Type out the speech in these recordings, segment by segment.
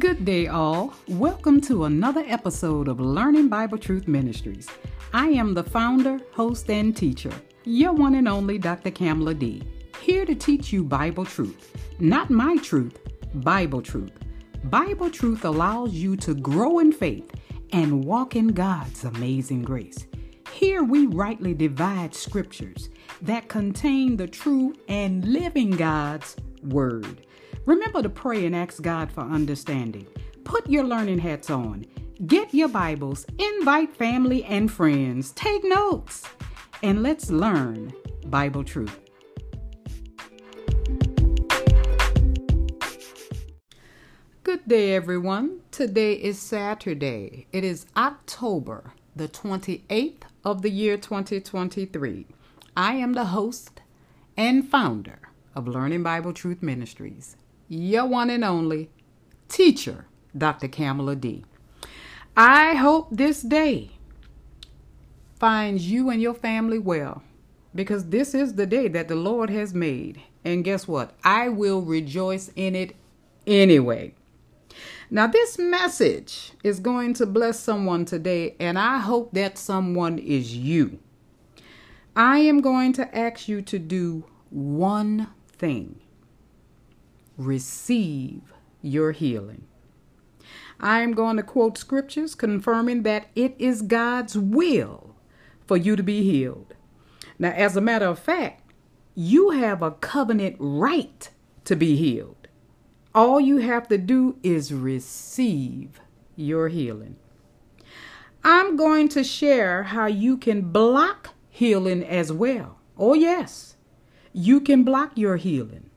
Good day, all. Welcome to another episode of Learning Bible Truth Ministries. I am the founder, host, and teacher, your one and only Dr. Camale D. Here to teach you Bible truth. Not my truth, Bible truth. Bible truth allows you to grow in faith and walk in God's amazing grace. Here we rightly divide scriptures that contain the true and living God's Word. Remember to pray and ask God for understanding. Put your learning hats on. Get your Bibles, invite family and friends, take notes, and let's learn Bible truth. Good day, everyone. Today is Saturday. It is October the 28th of the year 2023. I am the host and founder of Learning Bible Truth Ministries, your one and only teacher, Dr. Camale D. I hope this day finds you and your family well because this is the day that the Lord has made. And guess what? I will rejoice in it anyway. Now, this message is going to bless someone today, and I hope that someone is you. I am going to ask you to do one thing receive your healing. I am going to quote scriptures confirming that it is God's will for you to be healed. Now, as a matter of fact, you have a covenant right to be healed. All you have to do is receive your healing. I'm going to share how you can block healing as well. Oh, yes, you can block your healing.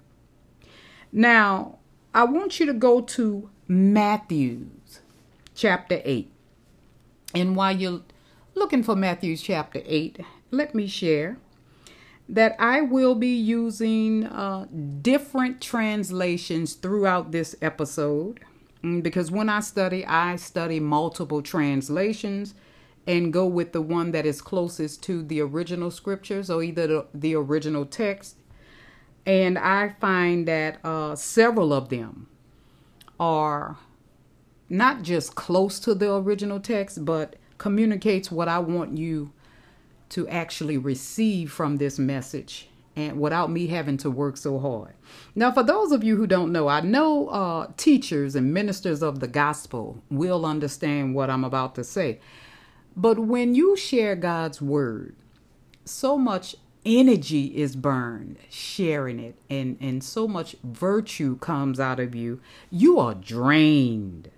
Now, I want you to go to Matthew's chapter 8. And while you're looking for Matthew's chapter 8, let me share that I will be using uh, different translations throughout this episode mm, because when I study, I study multiple translations and go with the one that is closest to the original scriptures or either the, the original text. And I find that uh, several of them are not just close to the original text, but communicates what I want you to actually receive from this message and without me having to work so hard. Now, for those of you who don't know, I know uh, teachers and ministers of the gospel will understand what I'm about to say. But when you share God's word, so much energy is burned sharing it, and, and so much virtue comes out of you, you are drained.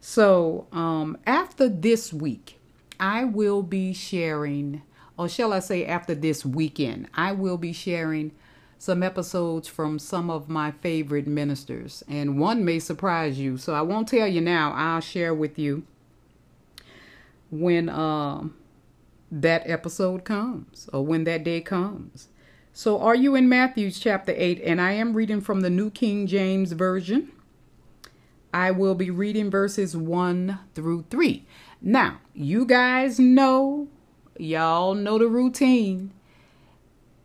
So, um, after this week, I will be sharing or shall I say, after this weekend, I will be sharing some episodes from some of my favorite ministers, and one may surprise you. So I won't tell you now. I'll share with you when uh, that episode comes or when that day comes. So, are you in Matthew's chapter 8? And I am reading from the New King James Version. I will be reading verses 1 through 3. Now, you guys know Y'all know the routine.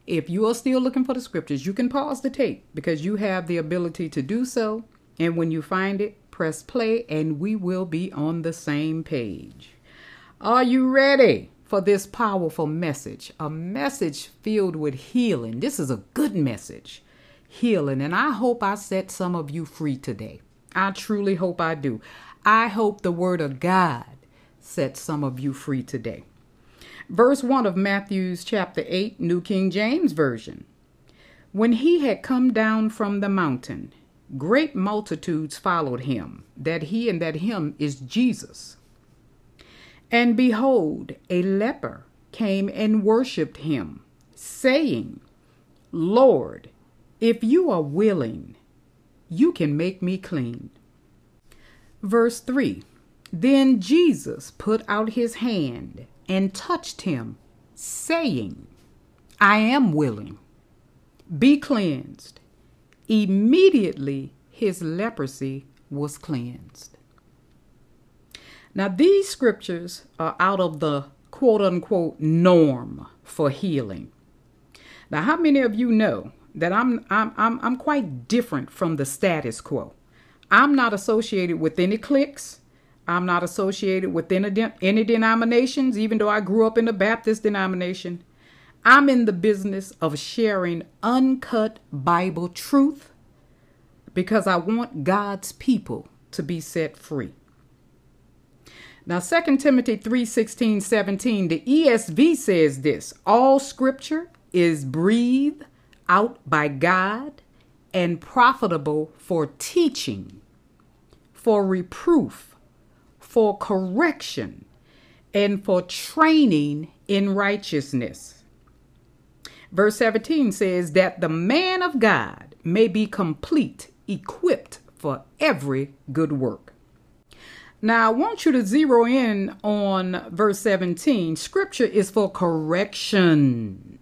If you are still looking for the scriptures, you can pause the tape because you have the ability to do so. And when you find it, press play and we will be on the same page. Are you ready for this powerful message? A message filled with healing. This is a good message. Healing. And I hope I set some of you free today. I truly hope I do. I hope the word of God sets some of you free today. Verse 1 of Matthew's chapter 8, New King James Version. When he had come down from the mountain, great multitudes followed him, that he and that him is Jesus. And behold, a leper came and worshipped him, saying, Lord, if you are willing, you can make me clean. Verse 3 Then Jesus put out his hand and touched him, saying, I am willing. Be cleansed. Immediately his leprosy was cleansed. Now, these scriptures are out of the quote unquote norm for healing. Now, how many of you know that I'm, I'm, I'm, I'm quite different from the status quo? I'm not associated with any cliques. I'm not associated with any, de- any denominations, even though I grew up in the Baptist denomination. I'm in the business of sharing uncut Bible truth because I want God's people to be set free. Now 2 Timothy 3 16, 17, the ESV says this all scripture is breathed out by God and profitable for teaching, for reproof, for correction, and for training in righteousness. Verse 17 says that the man of God may be complete, equipped for every good work. Now, I want you to zero in on verse 17. Scripture is for correction.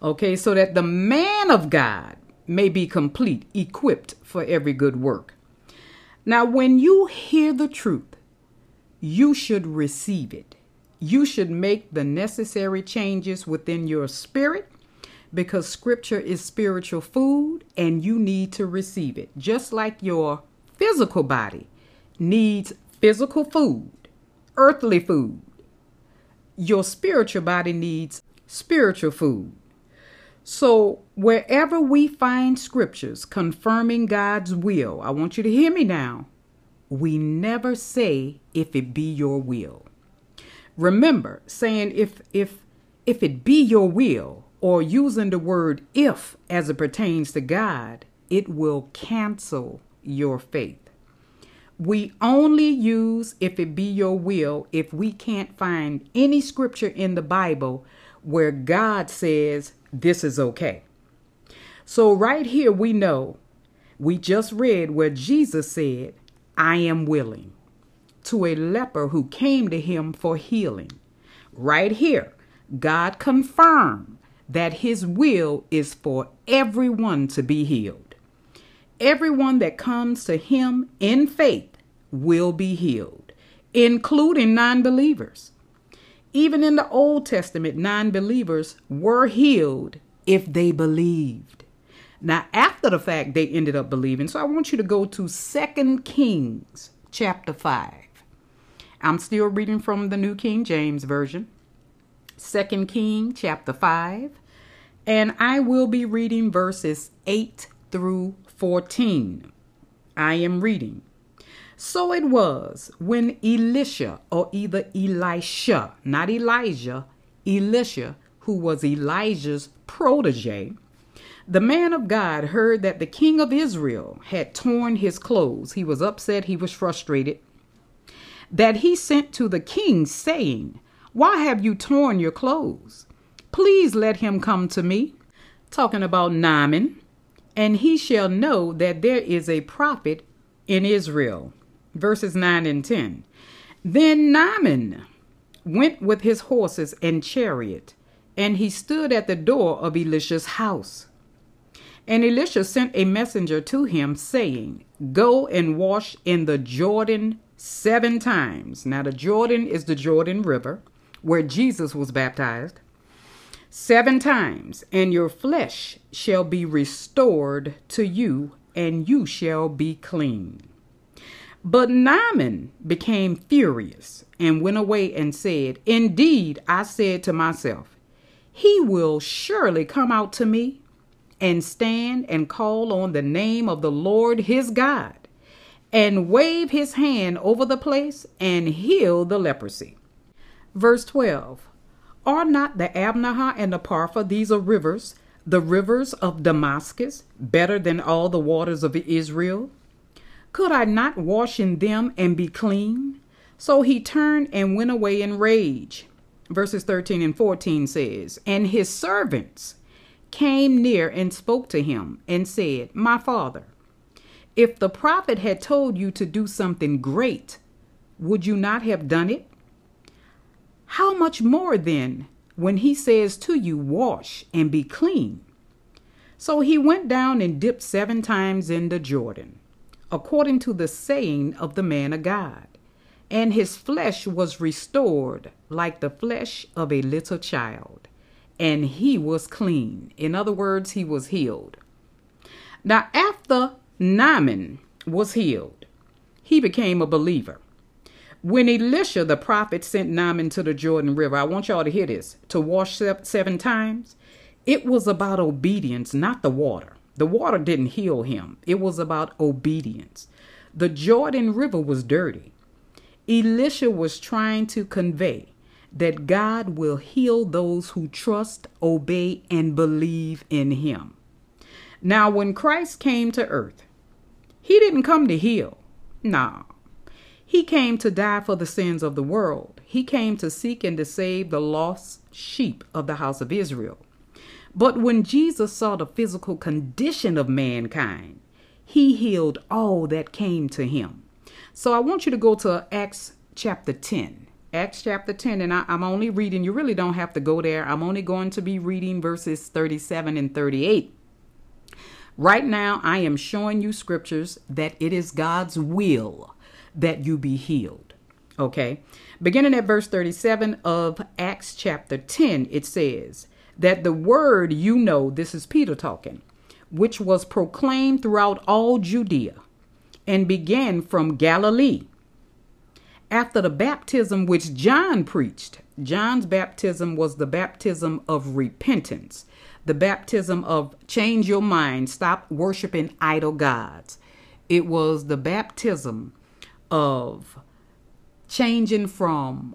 Okay, so that the man of God may be complete, equipped for every good work. Now, when you hear the truth, you should receive it. You should make the necessary changes within your spirit because scripture is spiritual food and you need to receive it. Just like your physical body needs physical food, earthly food, your spiritual body needs spiritual food. So, wherever we find scriptures confirming God's will, I want you to hear me now. We never say if it be your will. Remember, saying if if if it be your will or using the word if as it pertains to God, it will cancel your faith. We only use if it be your will if we can't find any scripture in the Bible where God says this is okay. So, right here, we know we just read where Jesus said, I am willing to a leper who came to him for healing. Right here, God confirmed that his will is for everyone to be healed. Everyone that comes to him in faith will be healed, including non believers. Even in the Old Testament, non believers were healed if they believed. Now, after the fact, they ended up believing. So I want you to go to Second Kings chapter 5. I'm still reading from the New King James Version. Second King chapter 5. And I will be reading verses 8 through 14. I am reading. So it was when Elisha, or either Elisha, not Elijah, Elisha, who was Elijah's protege, the man of God heard that the king of Israel had torn his clothes. He was upset, he was frustrated. That he sent to the king, saying, Why have you torn your clothes? Please let him come to me. Talking about Naaman, and he shall know that there is a prophet in Israel verses 9 and 10. Then Naaman went with his horses and chariot, and he stood at the door of Elisha's house. And Elisha sent a messenger to him, saying, Go and wash in the Jordan seven times. Now, the Jordan is the Jordan River, where Jesus was baptized. Seven times, and your flesh shall be restored to you, and you shall be clean. But Naaman became furious and went away and said, Indeed, I said to myself, He will surely come out to me and stand and call on the name of the Lord his God and wave his hand over the place and heal the leprosy. Verse 12 Are not the Abanah and the Pharpar, these are rivers, the rivers of Damascus, better than all the waters of Israel? Could I not wash in them and be clean? So he turned and went away in rage. Verses 13 and 14 says, And his servants came near and spoke to him and said, My father, if the prophet had told you to do something great, would you not have done it? How much more then when he says to you, Wash and be clean? So he went down and dipped seven times in the Jordan according to the saying of the man of God. And his flesh was restored like the flesh of a little child, and he was clean. In other words, he was healed. Now, after Naaman was healed, he became a believer. When Elisha the prophet sent Naaman to the Jordan River, I want y'all to hear this, to wash seven times, it was about obedience, not the water. The water didn't heal him, it was about obedience. The Jordan River was dirty. Elisha was trying to convey that God will heal those who trust, obey, and believe in Him. Now, when Christ came to earth, He didn't come to heal. Nah. He came to die for the sins of the world. He came to seek and to save the lost sheep of the house of Israel. But when Jesus saw the physical condition of mankind, he healed all that came to him. So I want you to go to Acts chapter 10. Acts chapter 10, and I, am only reading, you really don't have to go there. I'm only going to be reading verses 37 and 38. Right now, I am showing you scriptures that it is God's will that you be healed. Okay. Beginning at verse 37 of Acts chapter 10, it says, That the word you know, this is Peter talking, which was proclaimed throughout all Judea and began from Galilee after the baptism which John preached. John's baptism was the baptism of repentance, the baptism of change your mind, stop worshiping idol gods. It was the baptism of changing from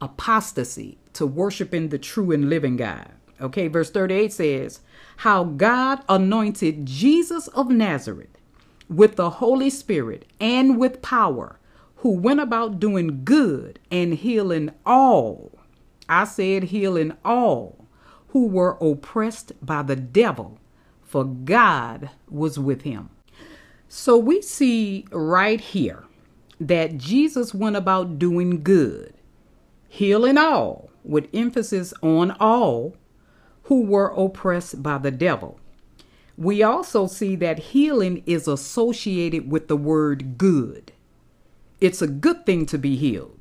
apostasy to worshiping the true and living God. Okay, verse 38 says, How God anointed Jesus of Nazareth with the Holy Spirit and with power who went about doing good and healing all. I said, healing all who were oppressed by the devil, for God was with him. So we see right here that Jesus went about doing good, healing all, with emphasis on all who were oppressed by the devil. We also see that healing is associated with the word good. It's a good thing to be healed.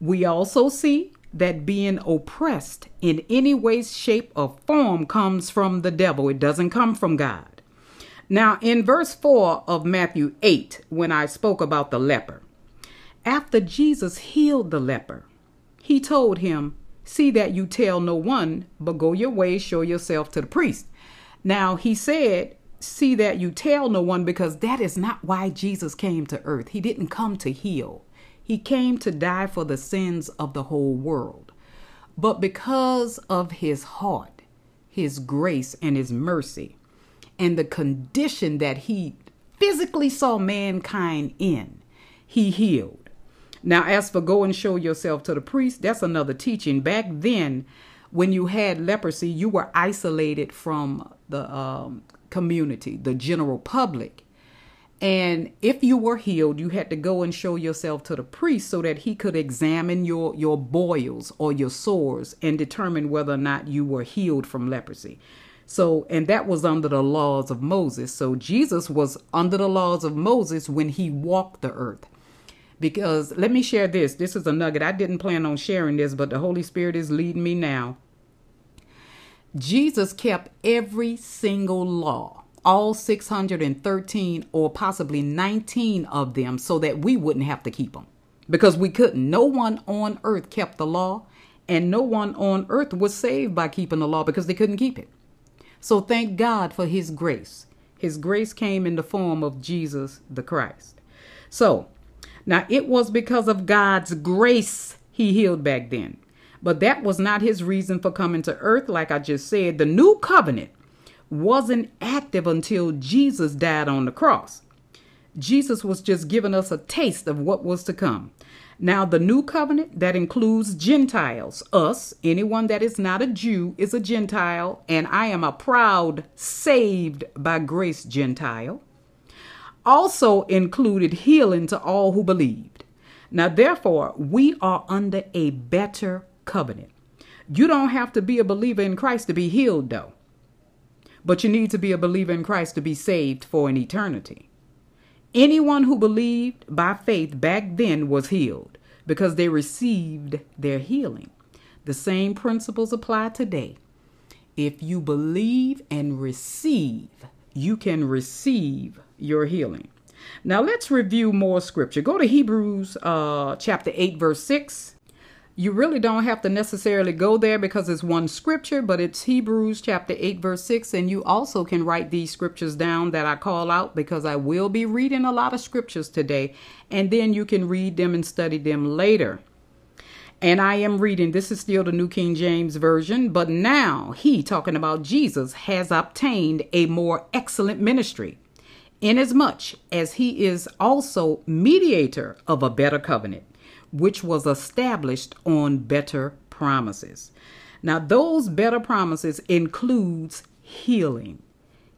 We also see that being oppressed in any way, shape, or form comes from the devil. It doesn't come from God. Now, in verse 4 of Matthew 8, when I spoke about the leper, after Jesus healed the leper, he told him, See that you tell no one, but go your way, show yourself to the priest. Now, he said, see that you tell no one because that is not why Jesus came to earth. He didn't come to heal, He came to die for the sins of the whole world. But because of His heart, His grace, and His mercy, and the condition that He physically saw mankind in, He healed. Now, as for go and show yourself to the priest, that's another teaching. Back then, when you had leprosy, you were isolated from the um, community, the general public. And if you were healed, you had to go and show yourself to the priest so that he could examine your, your boils or your sores and determine whether or not you were healed from leprosy. So, and that was under the laws of Moses. So, Jesus was under the laws of Moses when he walked the earth. Because let me share this. This is a nugget. I didn't plan on sharing this, but the Holy Spirit is leading me now. Jesus kept every single law, all 613 or possibly 19 of them, so that we wouldn't have to keep them because we couldn't. No one on earth kept the law, and no one on earth was saved by keeping the law because they couldn't keep it. So thank God for His grace. His grace came in the form of Jesus the Christ. So now it was because of God's grace He healed back then. But that was not his reason for coming to earth. Like I just said, the new covenant wasn't active until Jesus died on the cross. Jesus was just giving us a taste of what was to come. Now, the new covenant that includes Gentiles, us, anyone that is not a Jew is a Gentile, and I am a proud, saved by grace Gentile, also included healing to all who believed. Now, therefore, we are under a better covenant. You don't have to be a believer in Christ to be healed, though. But you need to be a believer in Christ to be saved for an eternity. Anyone who believed by faith back then was healed because they received their healing. The same principles apply today. If you believe and receive, you can receive your healing. Now let's review more scripture. Go to Hebrews uh, chapter 8, verse 6. You really don't have to necessarily go there because it's one scripture, but it's Hebrews chapter 8, verse 6. And you also can write these scriptures down that I call out because I will be reading a lot of scriptures today. And then you can read them and study them later. And I am reading, this is still the New King James Version, but now he, talking about Jesus, has obtained a more excellent ministry, inasmuch as he is also mediator of a better covenant, which was established on better promises. Now, those better promises includes healing.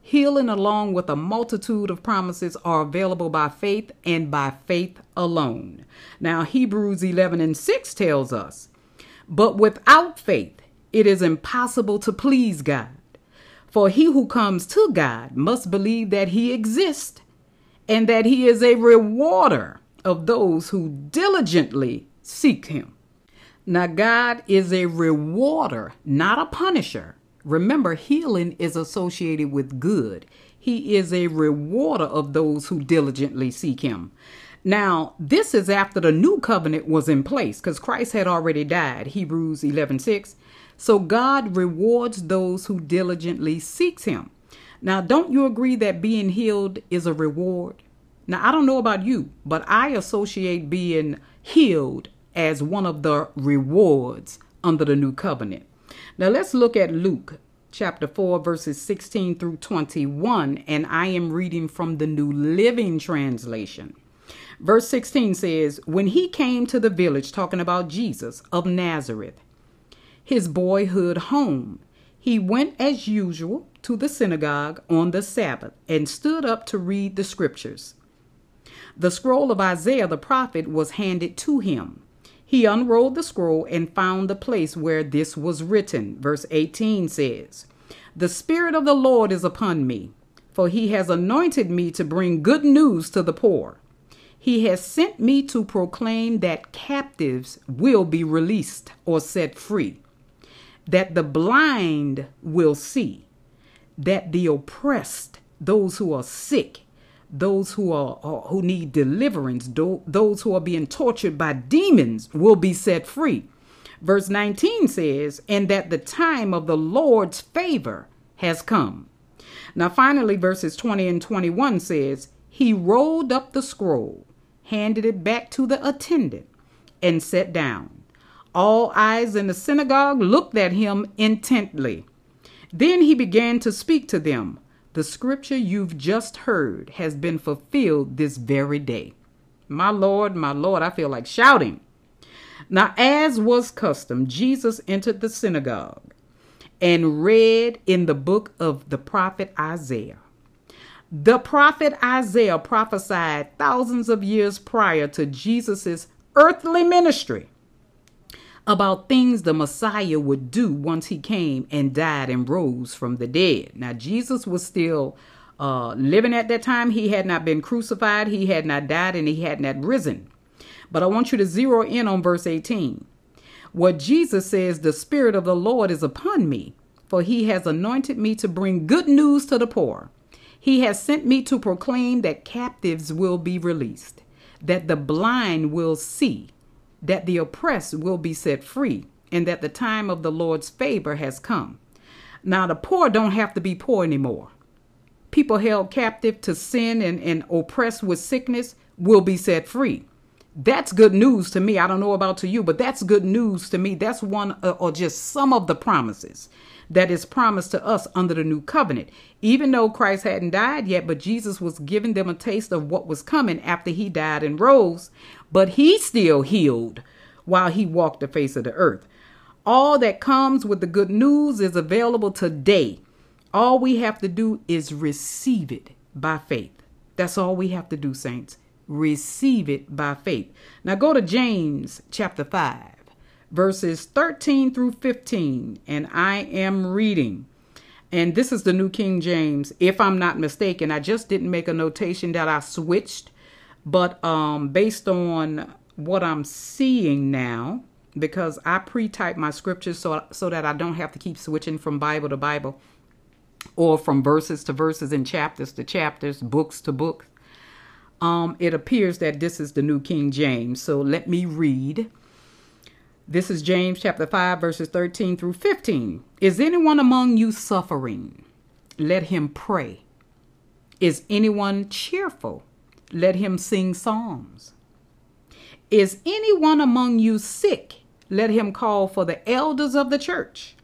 Healing, along with a multitude of promises, are available by faith and by faith alone. Now, Hebrews 11 and 6 tells us, But without faith, it is impossible to please God. For he who comes to God must believe that he exists and that he is a rewarder of those who diligently seek him. Now, God is a rewarder, not a punisher. Remember, healing is associated with good. He is a rewarder of those who diligently seek him. Now, this is after the new covenant was in place because Christ had already died, Hebrews 11 6. So God rewards those who diligently seeks him. Now, don't you agree that being healed is a reward? Now, I don't know about you, but I associate being healed as one of the rewards under the new covenant. Now let's look at Luke chapter 4, verses 16 through 21, and I am reading from the New Living Translation. Verse 16 says, When he came to the village, talking about Jesus of Nazareth, his boyhood home, he went as usual to the synagogue on the Sabbath and stood up to read the scriptures. The scroll of Isaiah the prophet was handed to him. He unrolled the scroll and found the place where this was written. Verse 18 says, The Spirit of the Lord is upon me, for he has anointed me to bring good news to the poor. He has sent me to proclaim that captives will be released or set free, that the blind will see, that the oppressed, those who are sick, those who are, who need deliverance, those who are being tortured by demons will be set free. Verse 19 says, and that the time of the Lord's favor has come. Now, finally, verses 20 and 21 says, He rolled up the scroll, handed it back to the attendant, and sat down. All eyes in the synagogue looked at him intently. Then he began to speak to them the scripture you've just heard has been fulfilled this very day. My Lord, my Lord, I feel like shouting. Now, as was custom, Jesus entered the synagogue and read in the book of the prophet Isaiah. The prophet Isaiah prophesied thousands of years prior to Jesus' earthly ministry about things the Messiah would do once he came and died and rose from the dead. Now, Jesus was still uh, living at that time. He had not been crucified, he had not died, and he had not risen. But I want you to zero in on verse 18. What Jesus says, the Spirit of the Lord is upon me, for he has anointed me to bring good news to the poor. He has sent me to proclaim that captives will be released, that the blind will see that the oppressed will be set free, and that the time of the Lord's favor has come. Now, the poor don't have to be poor anymore. People held captive to sin and, and oppressed with sickness will be set free. That's good news to me. I don't know about to you, but that's good news to me. That's one uh, or just some of the promises that is promised to us under the new covenant. Even though Christ hadn't died yet, but Jesus was giving them a taste of what was coming after he died and rose, but he still healed while he walked the face of the earth. All that comes with the good news is available today. All we have to do is receive it by faith. That's all we have to do, saints. Receive it by faith. Now go to James chapter 5 verses 13 through 15, and I am reading. And this is the New King James. If I'm not mistaken, I just didn't make a notation that I switched, but um, based on what I'm seeing now, because I pre-type my scriptures so so that I don't have to keep switching from Bible to Bible, or from verses to verses and chapters to chapters, books to books. Um, it appears that this is the New King James. So let me read. This is James chapter 5, verses 13 through 15. Is anyone among you suffering? Let him pray. Is anyone cheerful? Let him sing psalms. Is anyone among you sick? Let him call for the elders of the church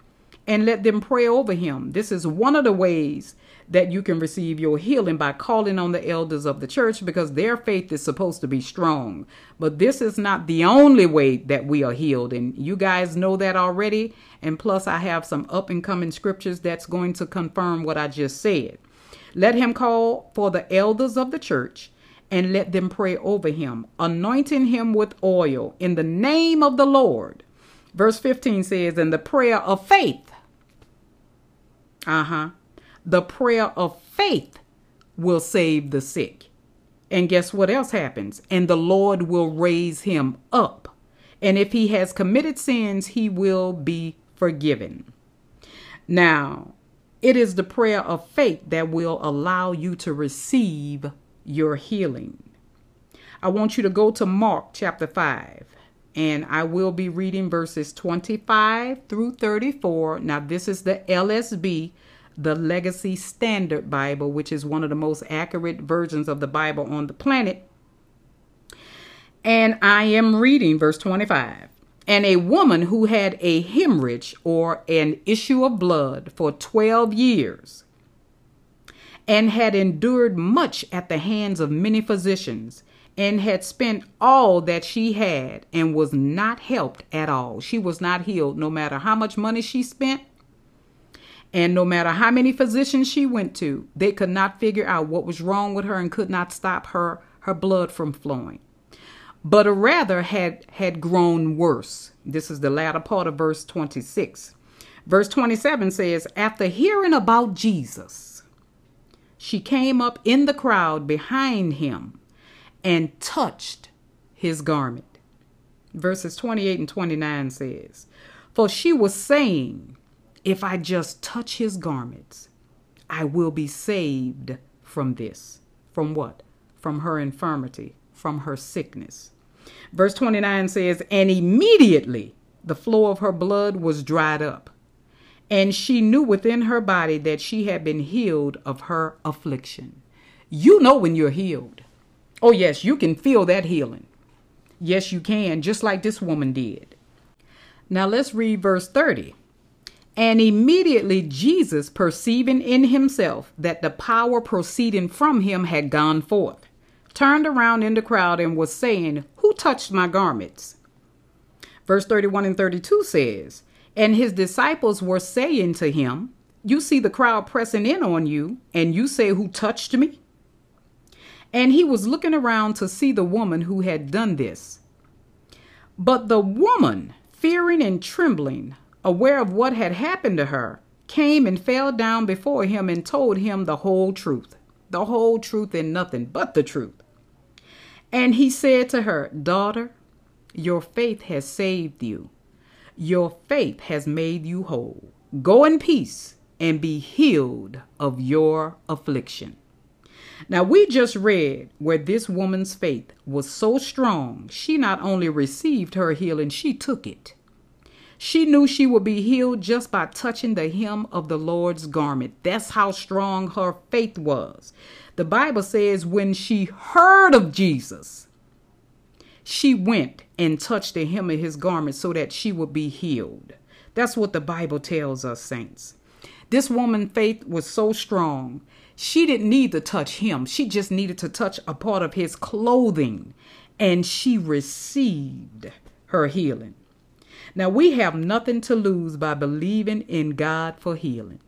and let them pray over him. This is one of the ways that you can receive your healing by calling on the elders of the church because their faith is supposed to be strong. But this is not the only way that we are healed. And you guys know that already. And plus, I have some up and coming scriptures that's going to confirm what I just said. Let him call for the elders of the church and let them pray over him, anointing him with oil in the name of the Lord. Verse 15 says, And the prayer of faith. Uh huh the prayer of faith will save the sick. And guess what else happens? And the Lord will raise him up. And if he has committed sins, he will be forgiven. Now, it is the prayer of faith that will allow you to receive your healing. I want you to go to Mark chapter 5, and I will be reading verses 25 through 34. Now, this is the LSB the Legacy Standard Bible, which is one of the most accurate versions of the Bible on the planet. And I am reading verse 25. And a woman who had a hemorrhage or an issue of blood for 12 years and had endured much at the hands of many physicians and had spent all that she had and was not helped at all. She was not healed no matter how much money she spent and no matter how many physicians she went to, they could not figure out what was wrong with her and could not stop her her blood from flowing. But rather had had grown worse. This is the latter part of verse 26. Verse 27 says, After hearing about Jesus, she came up in the crowd behind him and touched his garment. Verses 28 and 29 says, For she was saying, if I just touch his garments, I will be saved from this. From what? From her infirmity, from her sickness. Verse 29 says, And immediately the flow of her blood was dried up, and she knew within her body that she had been healed of her affliction. You know when you're healed. Oh, yes, you can feel that healing. Yes, you can, just like this woman did. Now let's read verse 30. And immediately Jesus, perceiving in himself that the power proceeding from him had gone forth, turned around in the crowd and was saying, Who touched my garments? Verse 31 and 32 says, And his disciples were saying to him, You see the crowd pressing in on you, and you say, Who touched me? And he was looking around to see the woman who had done this. But the woman, fearing and trembling, aware of what had happened to her, came and fell down before him and told him the whole truth, the whole truth and nothing but the truth. And he said to her, Daughter, your faith has saved you. Your faith has made you whole. Go in peace and be healed of your affliction. Now, we just read where this woman's faith was so strong, she not only received her healing, she took it. She knew she would be healed just by touching the hem of the Lord's garment. That's how strong her faith was. The Bible says when she heard of Jesus, she went and touched the hem of his garment so that she would be healed. That's what the Bible tells us, saints. This woman's faith was so strong, she didn't need to touch him. She just needed to touch a part of his clothing, and she received her healing. Now, we have nothing to lose by believing in God for healing.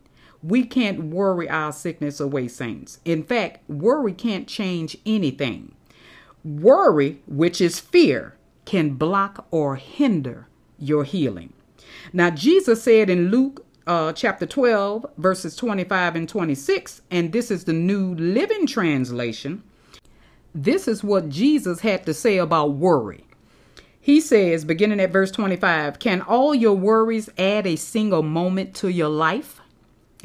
We can't worry our sickness away, saints. In fact, worry can't change anything. Worry, which is fear, can block or hinder your healing. Now, Jesus said in Luke uh, chapter 12, verses 25 and 26, and this is the New Living Translation. This is what Jesus had to say about worry. He says, beginning at verse 25, Can all your worries add a single moment to your life?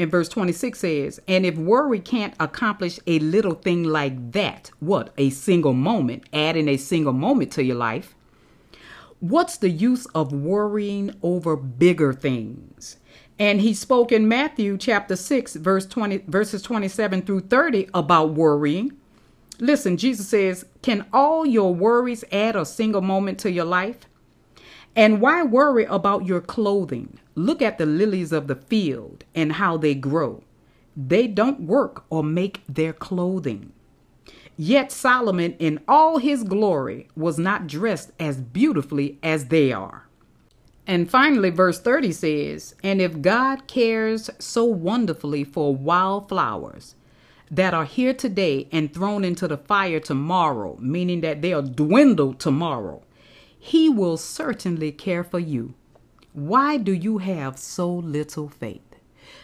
And verse 26 says, And if worry can't accomplish a little thing like that, what? A single moment, adding a single moment to your life, what's the use of worrying over bigger things? And he spoke in Matthew chapter 6, verse 20, verses 27 through 30 about worrying. Listen, Jesus says, Can all your worries add a single moment to your life? And why worry about your clothing? Look at the lilies of the field and how they grow. They don't work or make their clothing. Yet Solomon, in all his glory, was not dressed as beautifully as they are. And finally, verse 30 says, And if God cares so wonderfully for wildflowers that are here today and thrown into the fire tomorrow, meaning that they'll dwindle tomorrow, he will certainly care for you. Why do you have so little faith?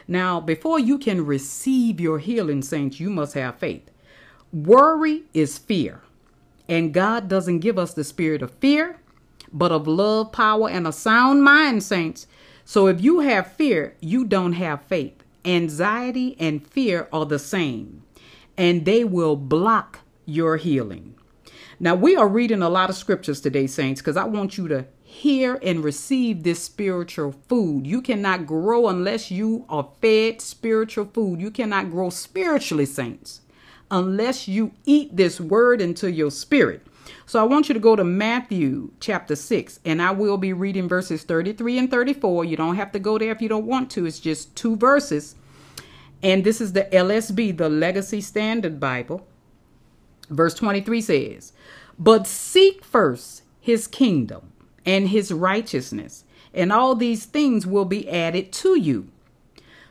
Now, before you can receive your healing, saints, you must have faith. Worry is fear, and God doesn't give us the spirit of fear, but of love, power, and a sound mind, saints. So if you have fear, you don't have faith. Anxiety and fear are the same, and they will block your healing. Now, we are reading a lot of scriptures today, saints, because I want you to hear and receive this spiritual food. You cannot grow unless you are fed spiritual food. You cannot grow spiritually, saints, unless you eat this word into your spirit. So I want you to go to Matthew chapter 6, and I will be reading verses 33 and 34. You don't have to go there if you don't want to, it's just two verses. And this is the LSB, the Legacy Standard Bible. Verse 23 says, But seek first his kingdom and his righteousness, and all these things will be added to you.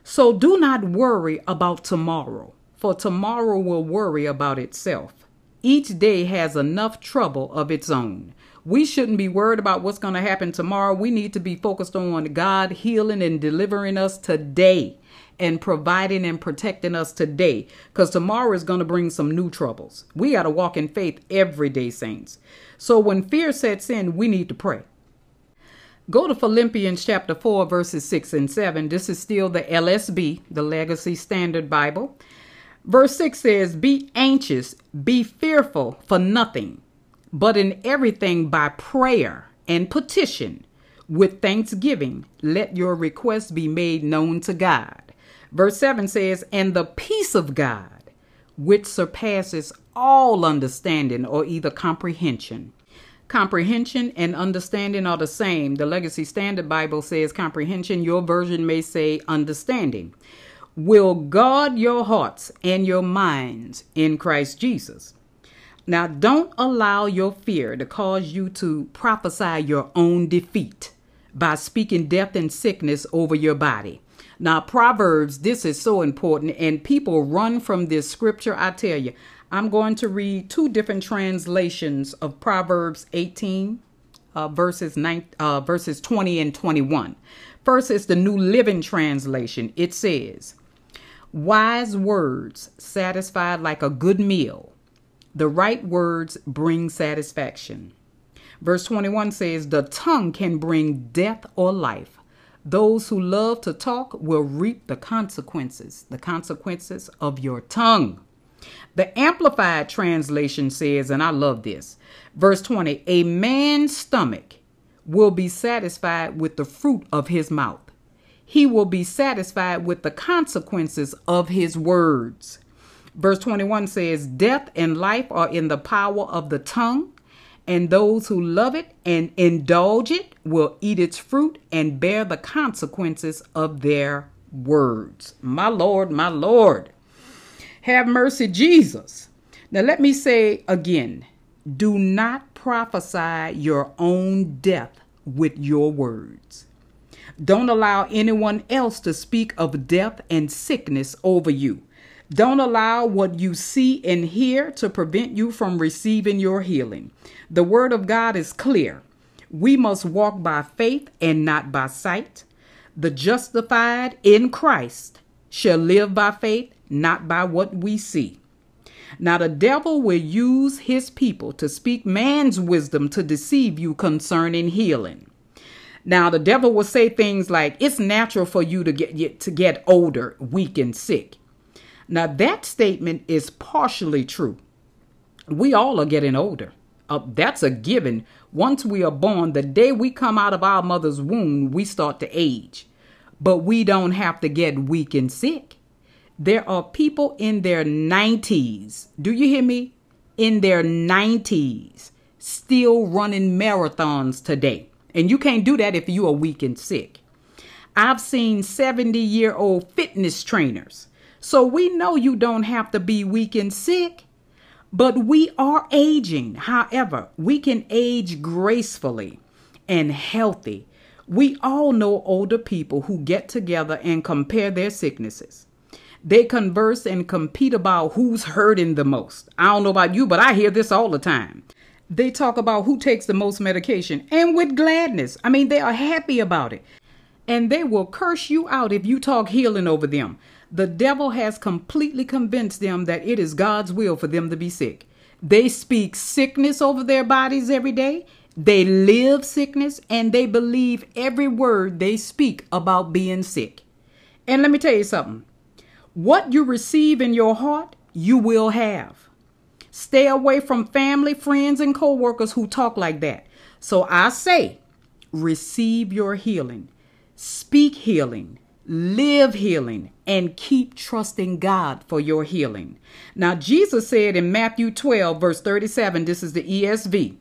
So do not worry about tomorrow, for tomorrow will worry about itself. Each day has enough trouble of its own. We shouldn't be worried about what's going to happen tomorrow. We need to be focused on God healing and delivering us today and providing and protecting us today because tomorrow is going to bring some new troubles. We got to walk in faith every day, saints. So when fear sets in, we need to pray. Go to Philippians chapter 4, verses 6 and 7. This is still the LSB, the Legacy Standard Bible. Verse 6 says, Be anxious, be fearful for nothing, but in everything by prayer and petition, with thanksgiving, let your requests be made known to God. Verse 7 says, And the peace of God, which surpasses all understanding or either comprehension. Comprehension and understanding are the same. The Legacy Standard Bible says comprehension. Your version may say understanding. Will guard your hearts and your minds in Christ Jesus. Now, don't allow your fear to cause you to prophesy your own defeat by speaking death and sickness over your body. Now, Proverbs, this is so important, and people run from this scripture. I tell you, I'm going to read two different translations of Proverbs 18, uh, verses, uh, verses 20 and 21. First is the New Living Translation. It says, Wise words satisfy like a good meal. The right words bring satisfaction. Verse 21 says, The tongue can bring death or life. Those who love to talk will reap the consequences, the consequences of your tongue. The Amplified Translation says, and I love this, verse 20 A man's stomach will be satisfied with the fruit of his mouth, he will be satisfied with the consequences of his words. Verse 21 says, Death and life are in the power of the tongue and those who love it and indulge it will eat its fruit and bear the consequences of their words. My Lord, my Lord, have mercy, Jesus. Now, let me say again do not prophesy your own death with your words. Don't allow anyone else to speak of death and sickness over you. Don't allow what you see and hear to prevent you from receiving your healing. The word of God is clear. We must walk by faith and not by sight. The justified in Christ shall live by faith, not by what we see. Now, the devil will use his people to speak man's wisdom to deceive you concerning healing. Now the devil will say things like it's natural for you to get to get older, weak and sick. Now that statement is partially true. We all are getting older. Uh, that's a given. Once we are born, the day we come out of our mother's womb, we start to age. But we don't have to get weak and sick. There are people in their 90s. Do you hear me? In their 90s, still running marathons today. And you can't do that if you are weak and sick. I've seen 70 year old fitness trainers. So we know you don't have to be weak and sick, but we are aging. However, we can age gracefully and healthy. We all know older people who get together and compare their sicknesses. They converse and compete about who's hurting the most. I don't know about you, but I hear this all the time. They talk about who takes the most medication and with gladness. I mean, they are happy about it. And they will curse you out if you talk healing over them. The devil has completely convinced them that it is God's will for them to be sick. They speak sickness over their bodies every day. They live sickness and they believe every word they speak about being sick. And let me tell you something what you receive in your heart, you will have. Stay away from family, friends, and coworkers who talk like that. So I say, receive your healing, speak healing, live healing, and keep trusting God for your healing. Now, Jesus said in Matthew 12, verse 37, this is the ESV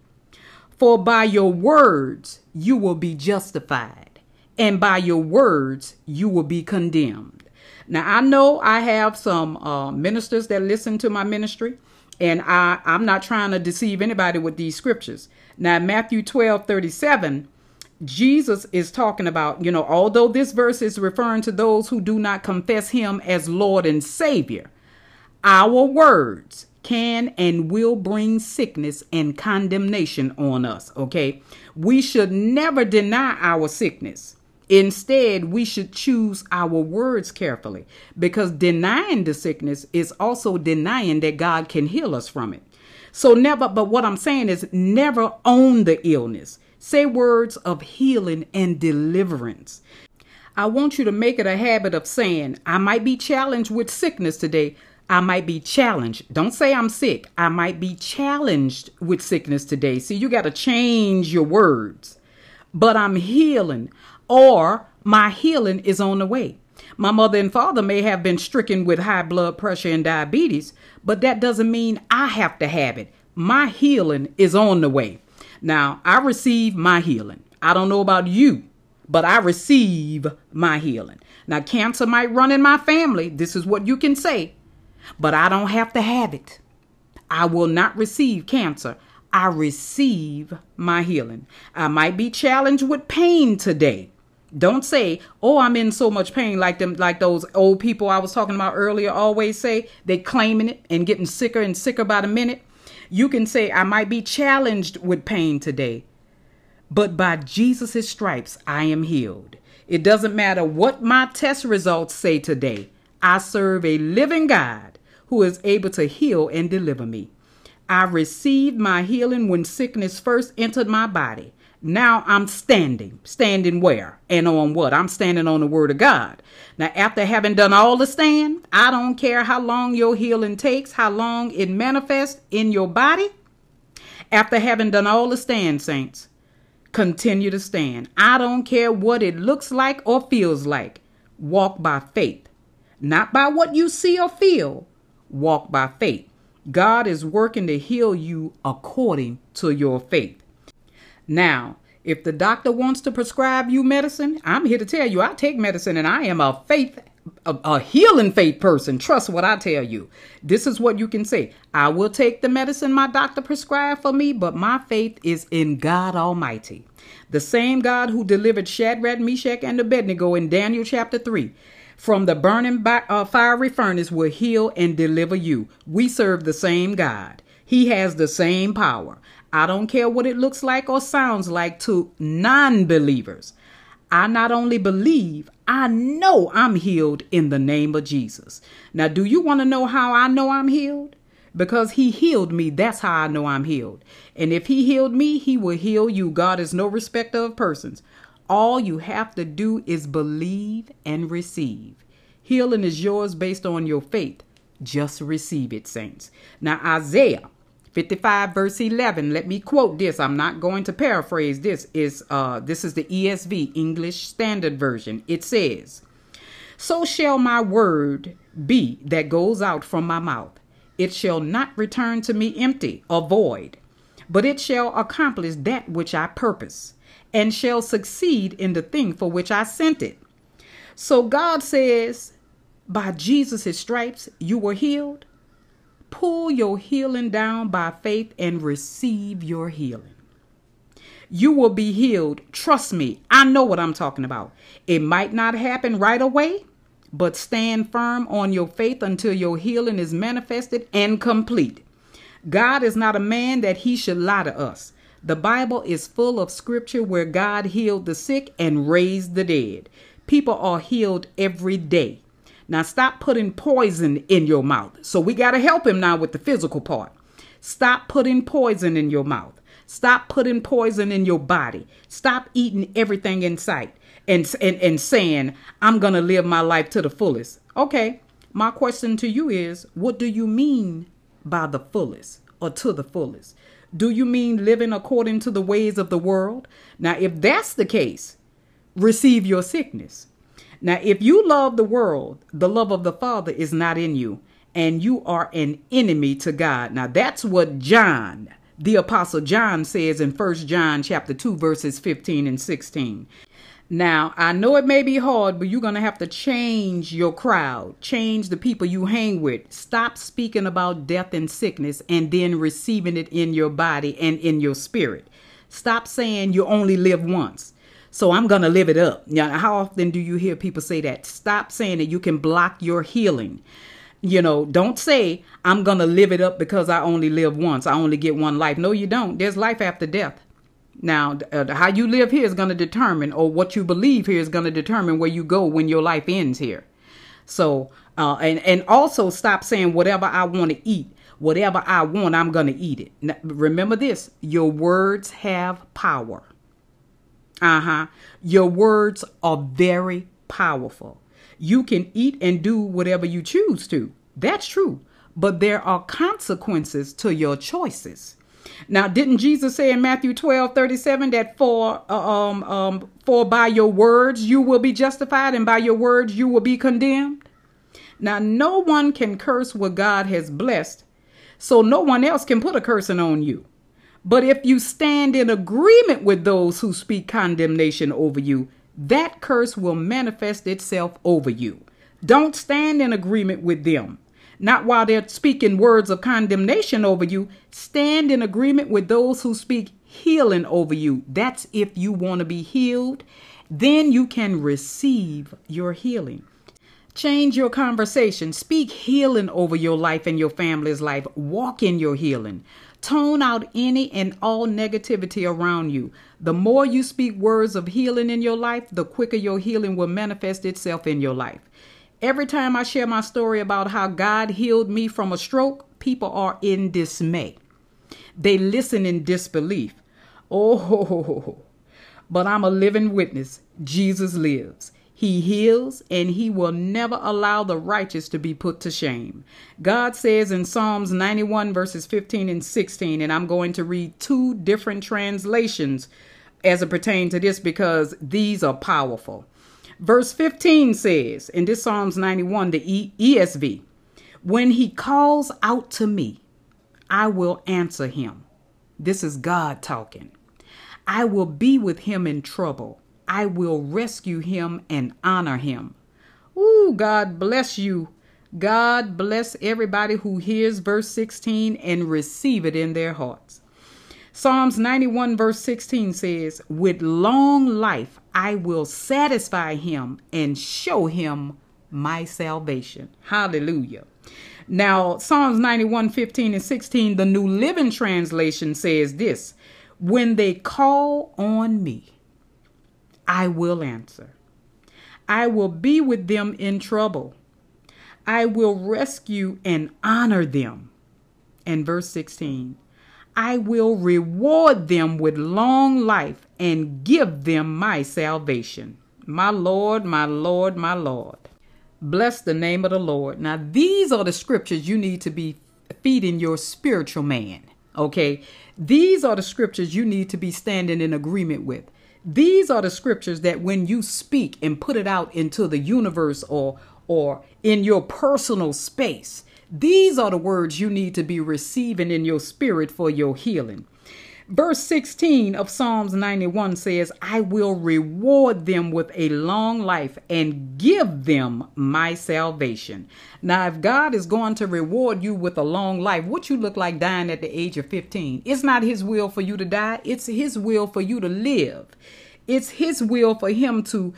For by your words you will be justified, and by your words you will be condemned. Now, I know I have some uh, ministers that listen to my ministry and I, I'm not trying to deceive anybody with these scriptures. Now, Matthew 12 37, Jesus is talking about, you know, although this verse is referring to those who do not confess him as Lord and Savior, our words can and will bring sickness and condemnation on us, okay? We should never deny our sickness. Instead, we should choose our words carefully because denying the sickness is also denying that God can heal us from it. So, never, but what I'm saying is never own the illness. Say words of healing and deliverance. I want you to make it a habit of saying, I might be challenged with sickness today. I might be challenged. Don't say I'm sick. I might be challenged with sickness today. See, you got to change your words. But I'm healing or my healing is on the way. My mother and father may have been stricken with high blood pressure and diabetes, but that doesn't mean I have to have it. My healing is on the way. Now, I receive my healing. I don't know about you, but I receive my healing. Now, cancer might run in my family. This is what you can say, but I don't have to have it. I will not receive cancer. I receive my healing. I might be challenged with pain today, don't say, "Oh, I'm in so much pain," like them, like those old people I was talking about earlier. Always say they claiming it and getting sicker and sicker by the minute. You can say, "I might be challenged with pain today, but by Jesus' stripes I am healed." It doesn't matter what my test results say today. I serve a living God who is able to heal and deliver me. I received my healing when sickness first entered my body. Now I'm standing. Standing where? And on what? I'm standing on the word of God. Now, after having done all the stand, I don't care how long your healing takes, how long it manifests in your body. After having done all the stand, saints, continue to stand. I don't care what it looks like or feels like. Walk by faith, not by what you see or feel. Walk by faith. God is working to heal you according to your faith. Now, if the doctor wants to prescribe you medicine, I'm here to tell you I take medicine and I am a faith a, a, healing faith person. Trust what I tell you. This is what you can say. I will take the medicine my doctor prescribed for me, but my faith is in God Almighty. The same God who delivered Shadrach, Meshach, and Abednego in Daniel chapter 3 from the burning by, uh, fiery furnace will heal and deliver you. We serve the same God. He has the same power. I don't care what it looks like or sounds like to non believers. I not only believe, I know I'm healed in the name of Jesus. Now, do you want to know how I know I'm healed? Because he healed me, that's how I know I'm healed. And if he healed me, he will heal you. God is no respecter of persons. All you have to do is believe and receive. Healing is yours based on your faith. Just receive it, saints. Now, Isaiah 55 verse 11 let me quote this. I'm not going to paraphrase this. Is uh this is the esv english standard version. It says so shall my word be that goes out from my mouth. It shall not return to me empty or void but it shall accomplish that which i purpose and shall succeed in the thing for which i sent it. So god says by jesus' stripes you were healed pull your healing down by faith and receive your healing. You will be healed. Trust me, I know what I'm talking about. It might not happen right away, but stand firm on your faith until your healing is manifested and complete. God is not a man that he should lie to us. The Bible is full of scripture where God healed the sick and raised the dead. People are healed every day. Now stop putting poison in your mouth. So we got to help him now with the physical part. Stop putting poison in your mouth. Stop putting poison in your body. Stop eating everything in sight and, and, and saying, I'm going to live my life to the fullest. Okay, my question to you is what do you mean by the fullest or to the fullest? Do you mean living according to the ways of the world? Now, if that's the case, receive your sickness. Now, if you love the world, the love of the Father is not in you, and you are an enemy to God. Now, that's what John, the apostle John says in First John chapter 2 verses 15 and 16. Now, I know it may be hard, but you're going to have to change your crowd, change the people you hang with. Stop speaking about death and sickness and then receiving it in your body and in your spirit. Stop saying you only live once. So I'm going to live it up. Now, how often do you hear people say that? Stop saying that you can block your healing. You know, don't say, I'm going to live it up because I only live once. I only get one life. No, you don't. There's life after death. Now, uh, how you live here is going to determine, or what you believe here is going to determine where you go when your life ends here. So, uh, and and also stop saying whatever I want to eat, whatever I want, I'm going to eat it. Now, remember this: your words have power. Uh huh. Your words are very powerful. You can eat and do whatever you choose to. That's true. But there are consequences to your choices. Now, didn't Jesus say in Matthew 12 37 that for, uh, um, um, for by your words you will be justified and by your words you will be condemned? Now, no one can curse what God has blessed, so no one else can put a cursing on you. But if you stand in agreement with those who speak condemnation over you, that curse will manifest itself over you. Don't stand in agreement with them. Not while they're speaking words of condemnation over you. Stand in agreement with those who speak healing over you. That's if you want to be healed. Then you can receive your healing. Change your conversation. Speak healing over your life and your family's life. Walk in your healing. Tone out any and all negativity around you. The more you speak words of healing in your life, the quicker your healing will manifest itself in your life. Every time I share my story about how God healed me from a stroke, people are in dismay. They listen in disbelief. Oh, but I'm a living witness. Jesus lives. He heals and he will never allow the righteous to be put to shame. God says in Psalms 91, verses 15 and 16, and I'm going to read two different translations as it pertains to this because these are powerful. Verse 15 says, in this Psalms 91, the ESV, when he calls out to me, I will answer him. This is God talking. I will be with him in trouble. I will rescue him and honor him. Ooh, God bless you. God bless everybody who hears verse 16 and receive it in their hearts. Psalms 91, verse 16 says, With long life I will satisfy him and show him my salvation. Hallelujah. Now, Psalms 91, 15 and 16, the New Living Translation says this When they call on me, I will answer. I will be with them in trouble. I will rescue and honor them. And verse 16, I will reward them with long life and give them my salvation. My Lord, my Lord, my Lord. Bless the name of the Lord. Now, these are the scriptures you need to be feeding your spiritual man. Okay? These are the scriptures you need to be standing in agreement with. These are the scriptures that when you speak and put it out into the universe or or in your personal space, these are the words you need to be receiving in your spirit for your healing. Verse 16 of Psalms 91 says, I will reward them with a long life and give them my salvation. Now, if God is going to reward you with a long life, what you look like dying at the age of 15? It's not His will for you to die, it's His will for you to live. It's His will for Him to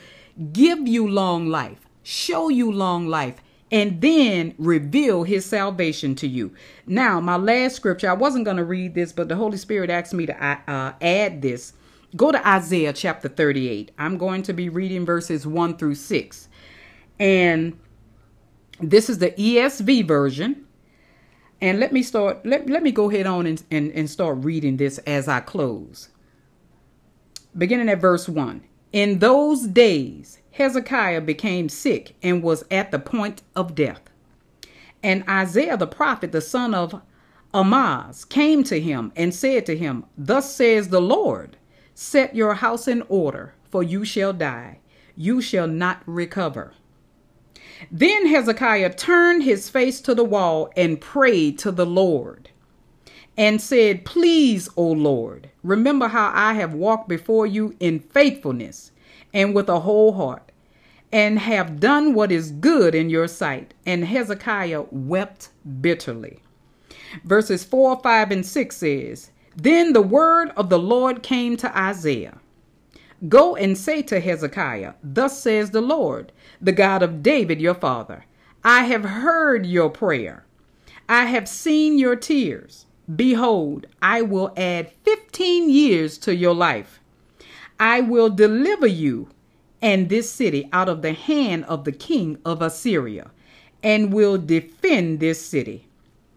give you long life, show you long life, and then reveal his salvation to you. Now, my last scripture, I wasn't going to read this, but the Holy Spirit asked me to uh, uh, add this. Go to Isaiah chapter 38. I'm going to be reading verses 1 through 6. And this is the ESV version. And let me start, let, let me go ahead on and, and, and start reading this as I close. Beginning at verse 1. In those days, Hezekiah became sick and was at the point of death. And Isaiah the prophet, the son of Amoz, came to him and said to him, Thus says the Lord, Set your house in order, for you shall die. You shall not recover. Then Hezekiah turned his face to the wall and prayed to the Lord and said, Please, O Lord, remember how I have walked before you in faithfulness and with a whole heart and have done what is good in your sight. And Hezekiah wept bitterly. Verses 4, 5, and 6 says, Then the word of the Lord came to Isaiah Go and say to Hezekiah, Thus says the Lord, the God of David your father, I have heard your prayer, I have seen your tears. Behold, I will add 15 years to your life. I will deliver you and this city out of the hand of the king of Assyria, and will defend this city.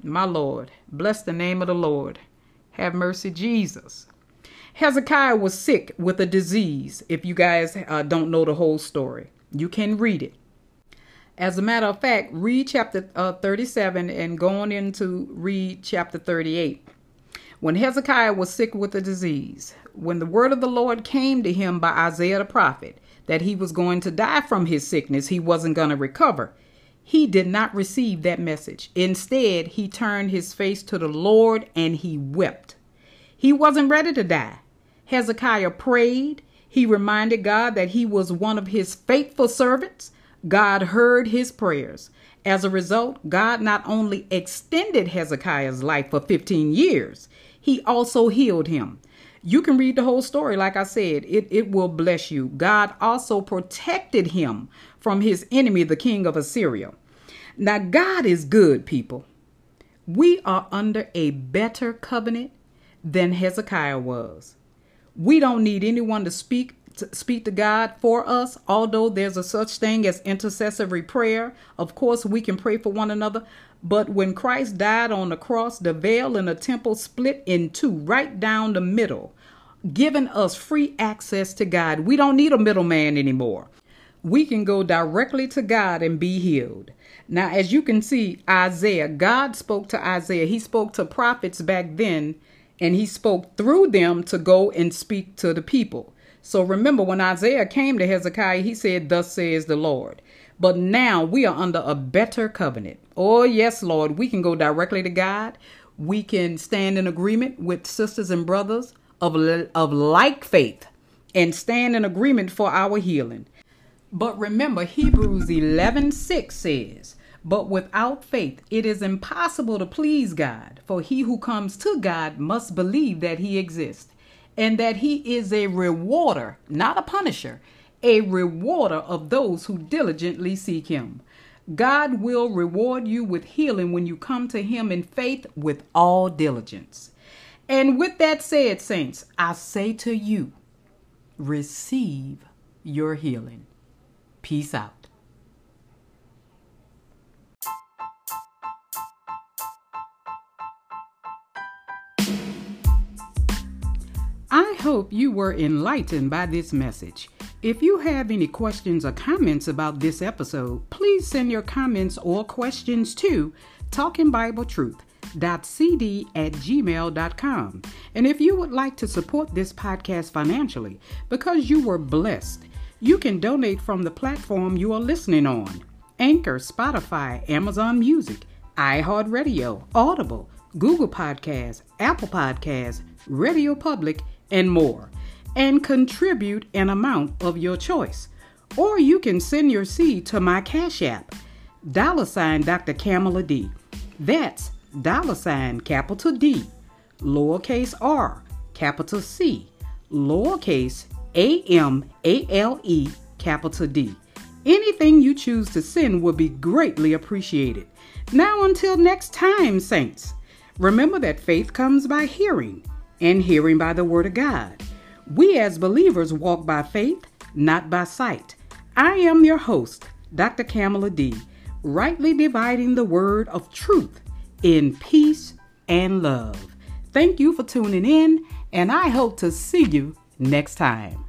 My Lord, bless the name of the Lord. Have mercy, Jesus. Hezekiah was sick with a disease. If you guys uh, don't know the whole story, you can read it. As a matter of fact, read chapter uh, 37 and go on into read chapter 38. When Hezekiah was sick with a disease, when the word of the Lord came to him by Isaiah the prophet, that he was going to die from his sickness, he wasn't going to recover. He did not receive that message. Instead, he turned his face to the Lord and he wept. He wasn't ready to die. Hezekiah prayed. He reminded God that he was one of his faithful servants. God heard his prayers. As a result, God not only extended Hezekiah's life for 15 years, he also healed him. You can read the whole story. Like I said, it, it will bless you. God also protected him from his enemy, the king of Assyria. Now, God is good, people. We are under a better covenant than Hezekiah was. We don't need anyone to speak to speak to God for us, although there's a such thing as intercessory prayer. Of course, we can pray for one another, but when Christ died on the cross, the veil in the temple split in two, right down the middle, giving us free access to God. We don't need a middleman anymore. We can go directly to God and be healed. Now, as you can see, Isaiah, God spoke to Isaiah. He spoke to prophets back then, and he spoke through them to go and speak to the people. So remember, when Isaiah came to Hezekiah, he said, Thus says the Lord. But now we are under a better covenant. Oh, yes, Lord. We can go directly to God. We can stand in agreement with sisters and brothers of, of like faith and stand in agreement for our healing. But remember, Hebrews 11 6 says, But without faith it is impossible to please God, for he who comes to God must believe that he exists, and that he is a rewarder, not a punisher a rewarder of those who diligently seek him. God will reward you with healing when you come to him in faith with all diligence. And with that said, saints, I say to you, receive your healing. Peace out. I hope you were enlightened by this message. If you have any questions or comments about this episode, please send your comments or questions to talkingbibletruth.cd at gmail.com. And if you would like to support this podcast financially because you were blessed, you can donate from the platform you are listening on Anchor, Spotify, Amazon Music, iHeartRadio, Audible, Google Podcasts, Apple Podcasts, Radio Public, and more and contribute an amount of your choice. Or you can send your seed to my Cash App, dollar sign Dr. Camale D. That's dollar sign capital D, lowercase r, capital C, lowercase a m a l e, capital D. Anything you choose to send will be greatly appreciated. Now, until next time, Saints, remember that faith comes by hearing, and hearing by the Word of God. We as believers walk by faith, not by sight. I am your host, Dr. Camale D, rightly dividing the word of truth in peace and love. Thank you for tuning in, and I hope to see you next time.